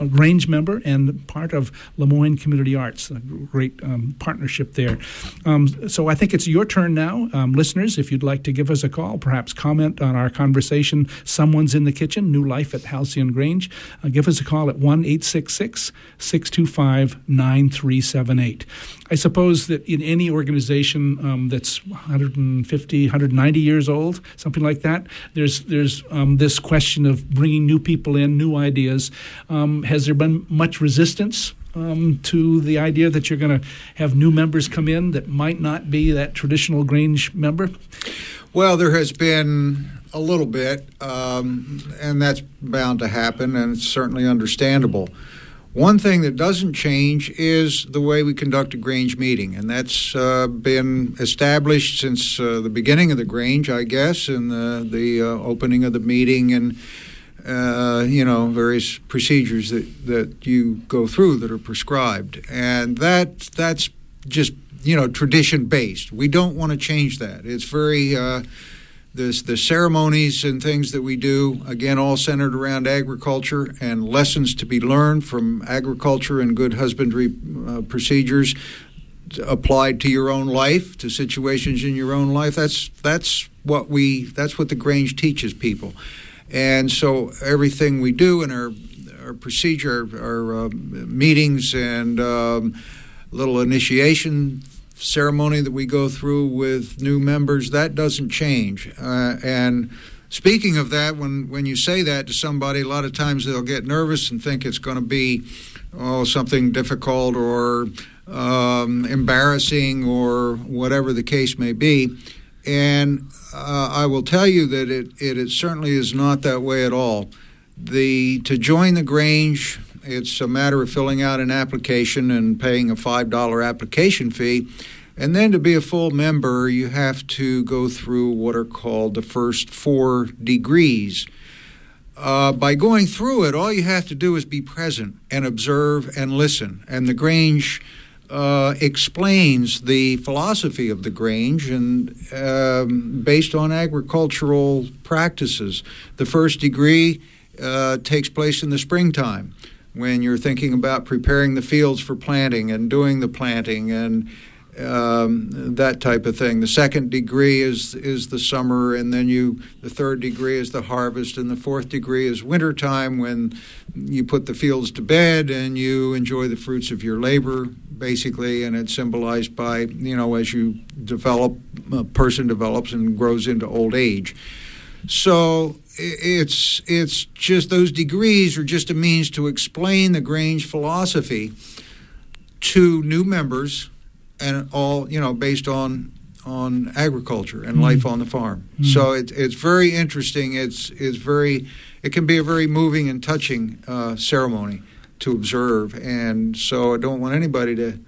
a, a, Grange member and part of Lamoine Community Arts, a great um, partnership there. Um, so I think it's your turn now. Um, listeners, if you'd like to give us a call, perhaps comment on our conversation, Someone's in the Kitchen, New Life at Halcyon Grange, uh, give us a call at 1 866 625 9378. I suppose that in any organization um, that's 150, 190 years old, something like that, there's, there's um, this question of bringing new people in, new ideas. Um, has there been much resistance um, to the idea that you're going to have new members come in that might not be that traditional Grange member? Well, there has been a little bit, um, and that's bound to happen, and it's certainly understandable. One thing that doesn't change is the way we conduct a Grange meeting, and that's uh, been established since uh, the beginning of the Grange, I guess, and the, the uh, opening of the meeting and uh, you know, various procedures that, that you go through that are prescribed. And that that's just, you know, tradition based. We don't want to change that. It's very, uh, the, the ceremonies and things that we do, again, all centered around agriculture and lessons to be learned from agriculture and good husbandry uh, procedures applied to your own life, to situations in your own life. That's that's what we that's what the Grange teaches people. And so everything we do in our, our procedure, our uh, meetings, and um, little initiation ceremony that we go through with new members, that doesn't change. Uh, and speaking of that, when, when you say that to somebody, a lot of times they'll get nervous and think it's going to be oh, something difficult or um, embarrassing or whatever the case may be. And uh, I will tell you that it, it, it certainly is not that way at all. The to join the Grange, it's a matter of filling out an application and paying a five dollar application fee. And then to be a full member, you have to go through what are called the first four degrees. Uh, by going through it, all you have to do is be present and observe and listen. And the Grange uh, explains the philosophy of the Grange and um, based on agricultural practices. The first degree uh, takes place in the springtime when you're thinking about preparing the fields for planting and doing the planting and um, that type of thing. The second degree is is the summer, and then you the third degree is the harvest, and the fourth degree is wintertime when you put the fields to bed and you enjoy the fruits of your labor, basically, and it's symbolized by you know as you develop, a person develops and grows into old age. So it's it's just those degrees are just a means to explain the Grange philosophy to new members and all you know based on on agriculture and mm life on the farm. mm So it, it's very interesting. It's it's very it can be a very moving and touching uh, ceremony to observe, and so I don't want anybody to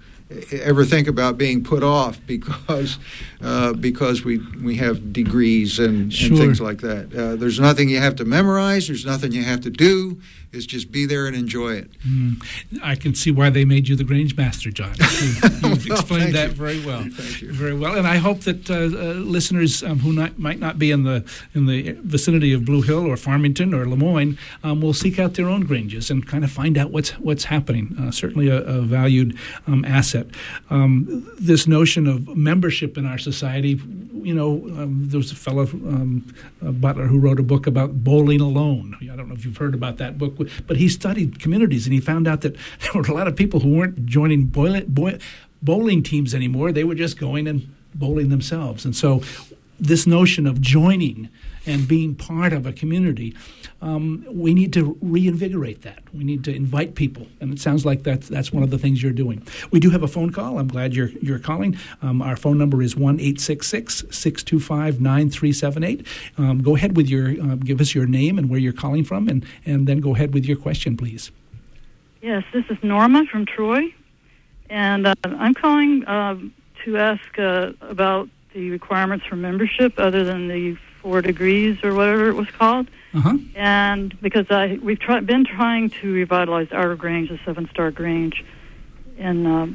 ever think about being put off because uh, because we we have degrees and, sure. and things like that. Uh, there's nothing you have to memorize. There's nothing you have to do is just be there and enjoy it. Mm. I can see why they made you the Grange Master, John. You've, you've well, explained that you. very well. Thank you. Very well, and I hope that uh, uh, listeners um, who not, might not be in the in the vicinity of Blue Hill or Farmington or Lamoine um, will seek out their own Granges and kind of find out what's what's happening. Uh, certainly a, a valued um, asset. Um, this notion of membership in our society, you know, um, there was a fellow, um, Butler, who wrote a book about bowling alone. I don't know if you've heard about that book, but he studied communities and he found out that there were a lot of people who weren't joining bowling teams anymore. They were just going and bowling themselves. And so this notion of joining and being part of a community, um, we need to reinvigorate that. We need to invite people, and it sounds like that's that's one of the things you're doing. We do have a phone call. I'm glad you're you're calling. Um, our phone number is one eight six six six two five nine three seven eight. Um, go ahead with your uh, give us your name and where you're calling from, and and then go ahead with your question, please. Yes, this is Norma from Troy, and uh, I'm calling uh, to ask uh, about the requirements for membership, other than the four degrees or whatever it was called. Uh-huh. And because I we've try, been trying to revitalize our Grange, the Seven Star Grange, in uh,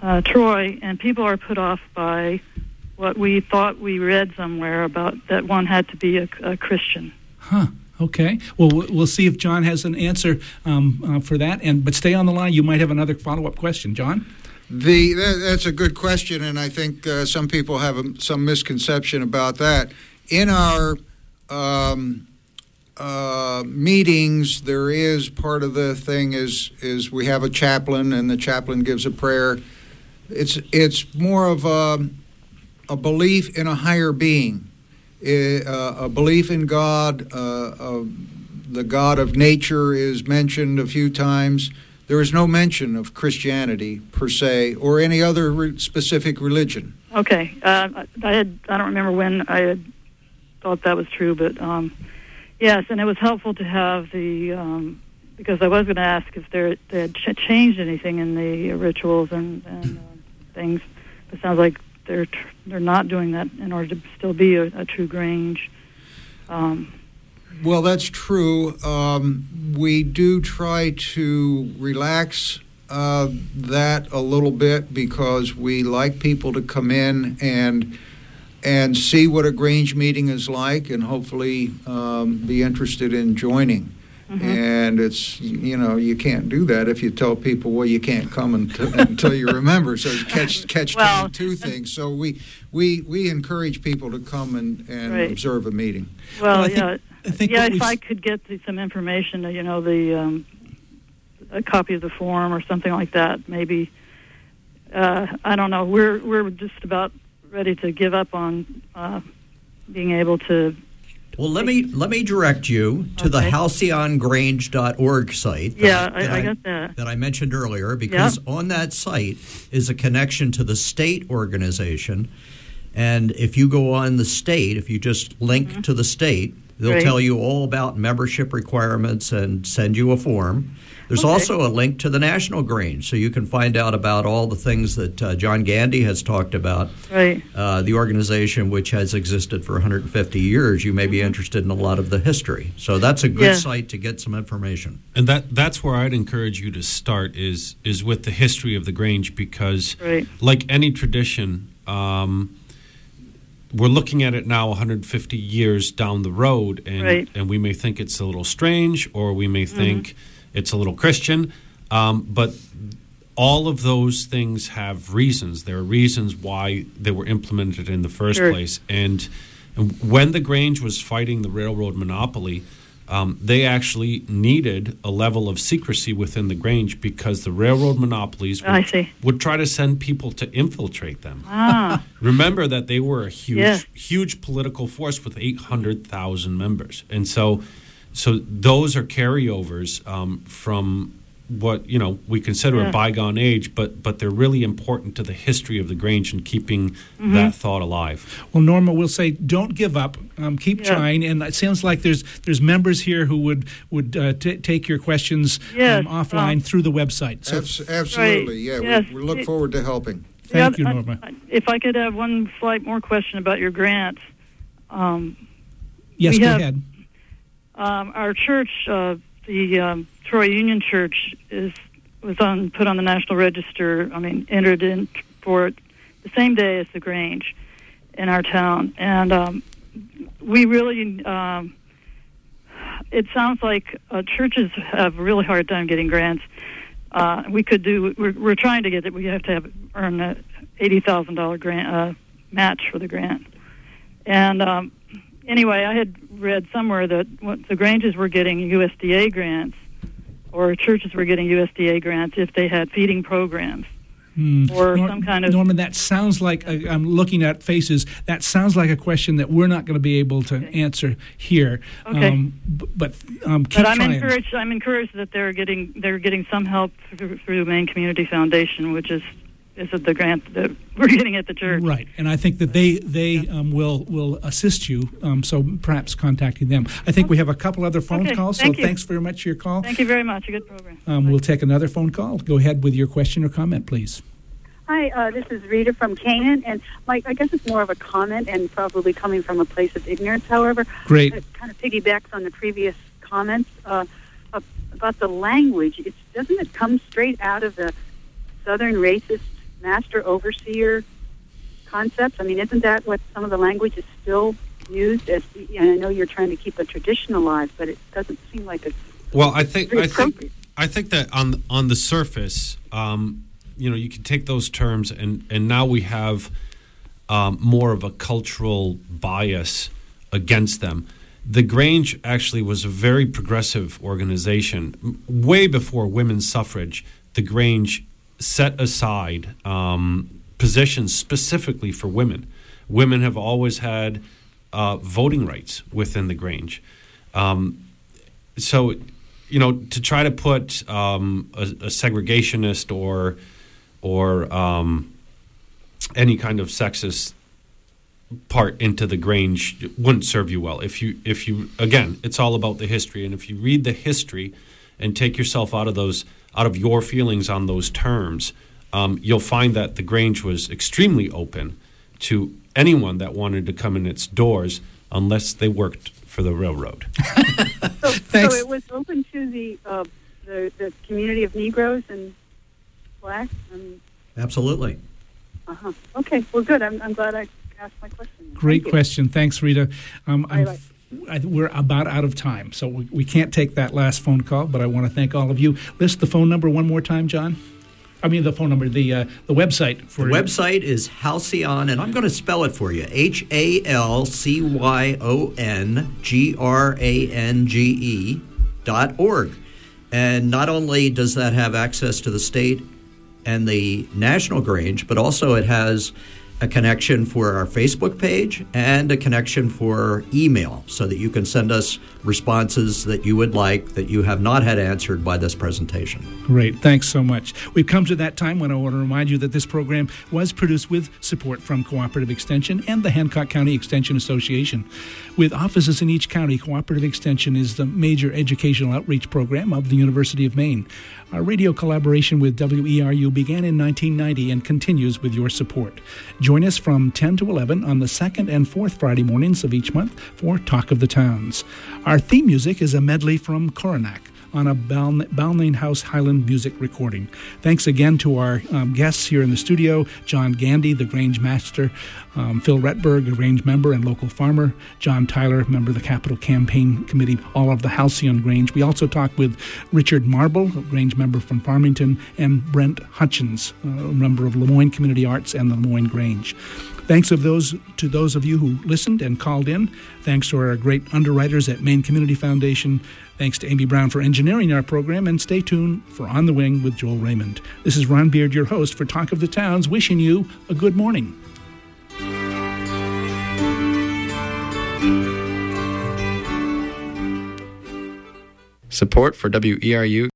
uh, Troy, and people are put off by what we thought we read somewhere about that one had to be a, a Christian. Huh. Okay. Well, we'll see if John has an answer um, uh, for that. And but stay on the line. You might have another follow up question, John. The that, that's a good question, and I think uh, some people have a, some misconception about that. In our um, uh, meetings, there is part of the thing is is we have a chaplain, and the chaplain gives a prayer. It's it's more of a a belief in a higher being, a, a belief in God. Uh, the God of nature is mentioned a few times there is no mention of Christianity per se or any other re- specific religion. Okay, uh, I had I don't remember when I had thought that was true, but um, yes, and it was helpful to have the um, because I was going to ask if they had ch- changed anything in the rituals and, and uh, things. It sounds like they're tr- they're not doing that in order to still be a, a true Grange. Um, well, that's true. Um, we do try to relax uh, that a little bit because we like people to come in and and see what a Grange meeting is like, and hopefully um, be interested in joining. Mm-hmm. And it's you know you can't do that if you tell people well you can't come until, until you remember. So catch catch well, two things. So we we we encourage people to come and, and right. observe a meeting. Well, well yeah. I think yeah, if I could get some information, you know, the um, a copy of the form or something like that, maybe. Uh, I don't know. We're we're just about ready to give up on uh, being able to. Well, let me let me direct you to okay. the halcyongrange.org site. Yeah, I, I, I, got that. That I mentioned earlier, because yep. on that site is a connection to the state organization. And if you go on the state, if you just link mm-hmm. to the state, They'll tell you all about membership requirements and send you a form. There's okay. also a link to the National Grange, so you can find out about all the things that uh, John Gandy has talked about. Right. Uh, the organization, which has existed for 150 years, you may be mm-hmm. interested in a lot of the history. So that's a good yeah. site to get some information. And that that's where I'd encourage you to start is is with the history of the Grange because, right. like any tradition. Um, we're looking at it now 150 years down the road and right. and we may think it's a little strange or we may think mm-hmm. It's a little christian um, but all of those things have reasons there are reasons why they were implemented in the first sure. place and, and when the grange was fighting the railroad monopoly um, they actually needed a level of secrecy within the Grange because the railroad monopolies would, would try to send people to infiltrate them. Ah. Remember that they were a huge, yeah. huge political force with 800,000 members. And so, so those are carryovers um, from what you know we consider yeah. a bygone age, but but they're really important to the history of the Grange and keeping mm-hmm. that thought alive. Well, Norma we'll say, don't give up. Um, keep yeah. trying. And it sounds like there's there's members here who would would uh, t- take your questions yes. um, offline um, through the website. So Abs- absolutely, right. yeah. Yes. We, we, look forward to helping. Thank yeah, you, Norma. I, if I could have one slight more question about your grants. Um, yes, go have, ahead. Um, our church. Uh, the um, Troy Union Church is was on put on the National Register. I mean, entered in for it the same day as the Grange in our town, and um, we really. Um, it sounds like uh, churches have a really hard time getting grants. uh, we could do. We're, we're trying to get it. We have to have earn a eighty thousand dollar grant uh, match for the grant. And um, anyway, I had read somewhere that the Granges were getting USDA grants, or churches were getting USDA grants if they had feeding programs. Hmm. Or some kind of Norman. That sounds like i I'm looking at faces. That sounds like a question that we're not going to be able to answer here. Okay. Um, but um, But I'm trying. encouraged. I'm encouraged that they're getting they're getting some help through, through Maine Community Foundation, which is is it the grant that we're getting at the church. Right, and I think that they they um, will will assist you. Um, so perhaps contacting them. I think we have a couple other phone Okay, calls. thank so you. thanks very much for your call. Thank you very much. A good program. Um, we'll take another phone call. Go ahead with your question or comment, please. Hi, uh, this is Rita from Canaan, and Mike, I guess it's more of a comment and probably coming from a place of ignorance. However, Great. it kind of piggybacks on the previous comments uh, about the language. It's, doesn't it come straight out of the Southern racist master overseer concepts? I mean, isn't that what some of the language is still used as? And I know you're trying to keep a tradition alive, but it doesn't seem like it's Well, I think I think. I think that on on the surface, um, you know, you can take those terms and and now we have um, more of a cultural bias against them. The Grange actually was a very progressive organization. Way before women's suffrage, the Grange set aside um, positions specifically for women. Women have always had uh, voting rights within the Grange. Um, so you know to try to put um, a, a segregationist or or um, any kind of sexist part into the Grange wouldn't serve you well. If you if you again, it's all about the history, and if you read the history and take yourself out of those out of your feelings on those terms, um, you'll find that the Grange was extremely open to anyone that wanted to come in its doors, unless they worked for the railroad. so. Thanks. So it was open to the uh, the, the community of Negroes and blacks. And Absolutely. uh-huh. okay, well, good. I'm, I'm glad I asked my question. Great Thank you. question. Thanks, Rita. Um, I'm, Bye-bye. I, we're about out of time, so we, we can't take that last phone call. But I want to thank all of you. List the phone number one more time, John. I mean the phone number, the uh, the website for The website is Halcyon, and I'm going to spell it for you H A L C Y O N G R A N G E dot org. And not only does that have access to the state and the National Grange, but also it has a connection for our Facebook page and a connection for email so that you can send us responses that you would like that you have not had answered by this presentation. Great. Thanks so much. We've come to that time when I want to remind you that this program was produced with support from Cooperative Extension and the Hancock County Extension Association. With offices in each county, Cooperative Extension is the major educational outreach program of the University of Maine. Our radio collaboration with WERU began in 1990 and continues with your support. Join us from 10 to 11 on the second and fourth Friday mornings of each month for Talk of the Towns. Our theme music is a medley from Coronac on a Balmain House Highland music recording. Thanks again to our um, guests here in the studio John Gandy, the Grange Master, um, Phil Retberg, a Grange member and local farmer, John Tyler, member of the Capital Campaign Committee, all of the Halcyon Grange. We also talked with Richard Marble, a Grange member from Farmington, and Brent Hutchins, a member of Lamoine Community Arts and the Lamoine Grange. Thanks of those to those of you who listened and called in. Thanks to our great underwriters at Maine Community Foundation. Thanks to Amy Brown for engineering our program, and stay tuned for On the Wing with Joel Raymond. This is Ron Beard, your host for Talk of the Towns, wishing you a good morning. Support for WERU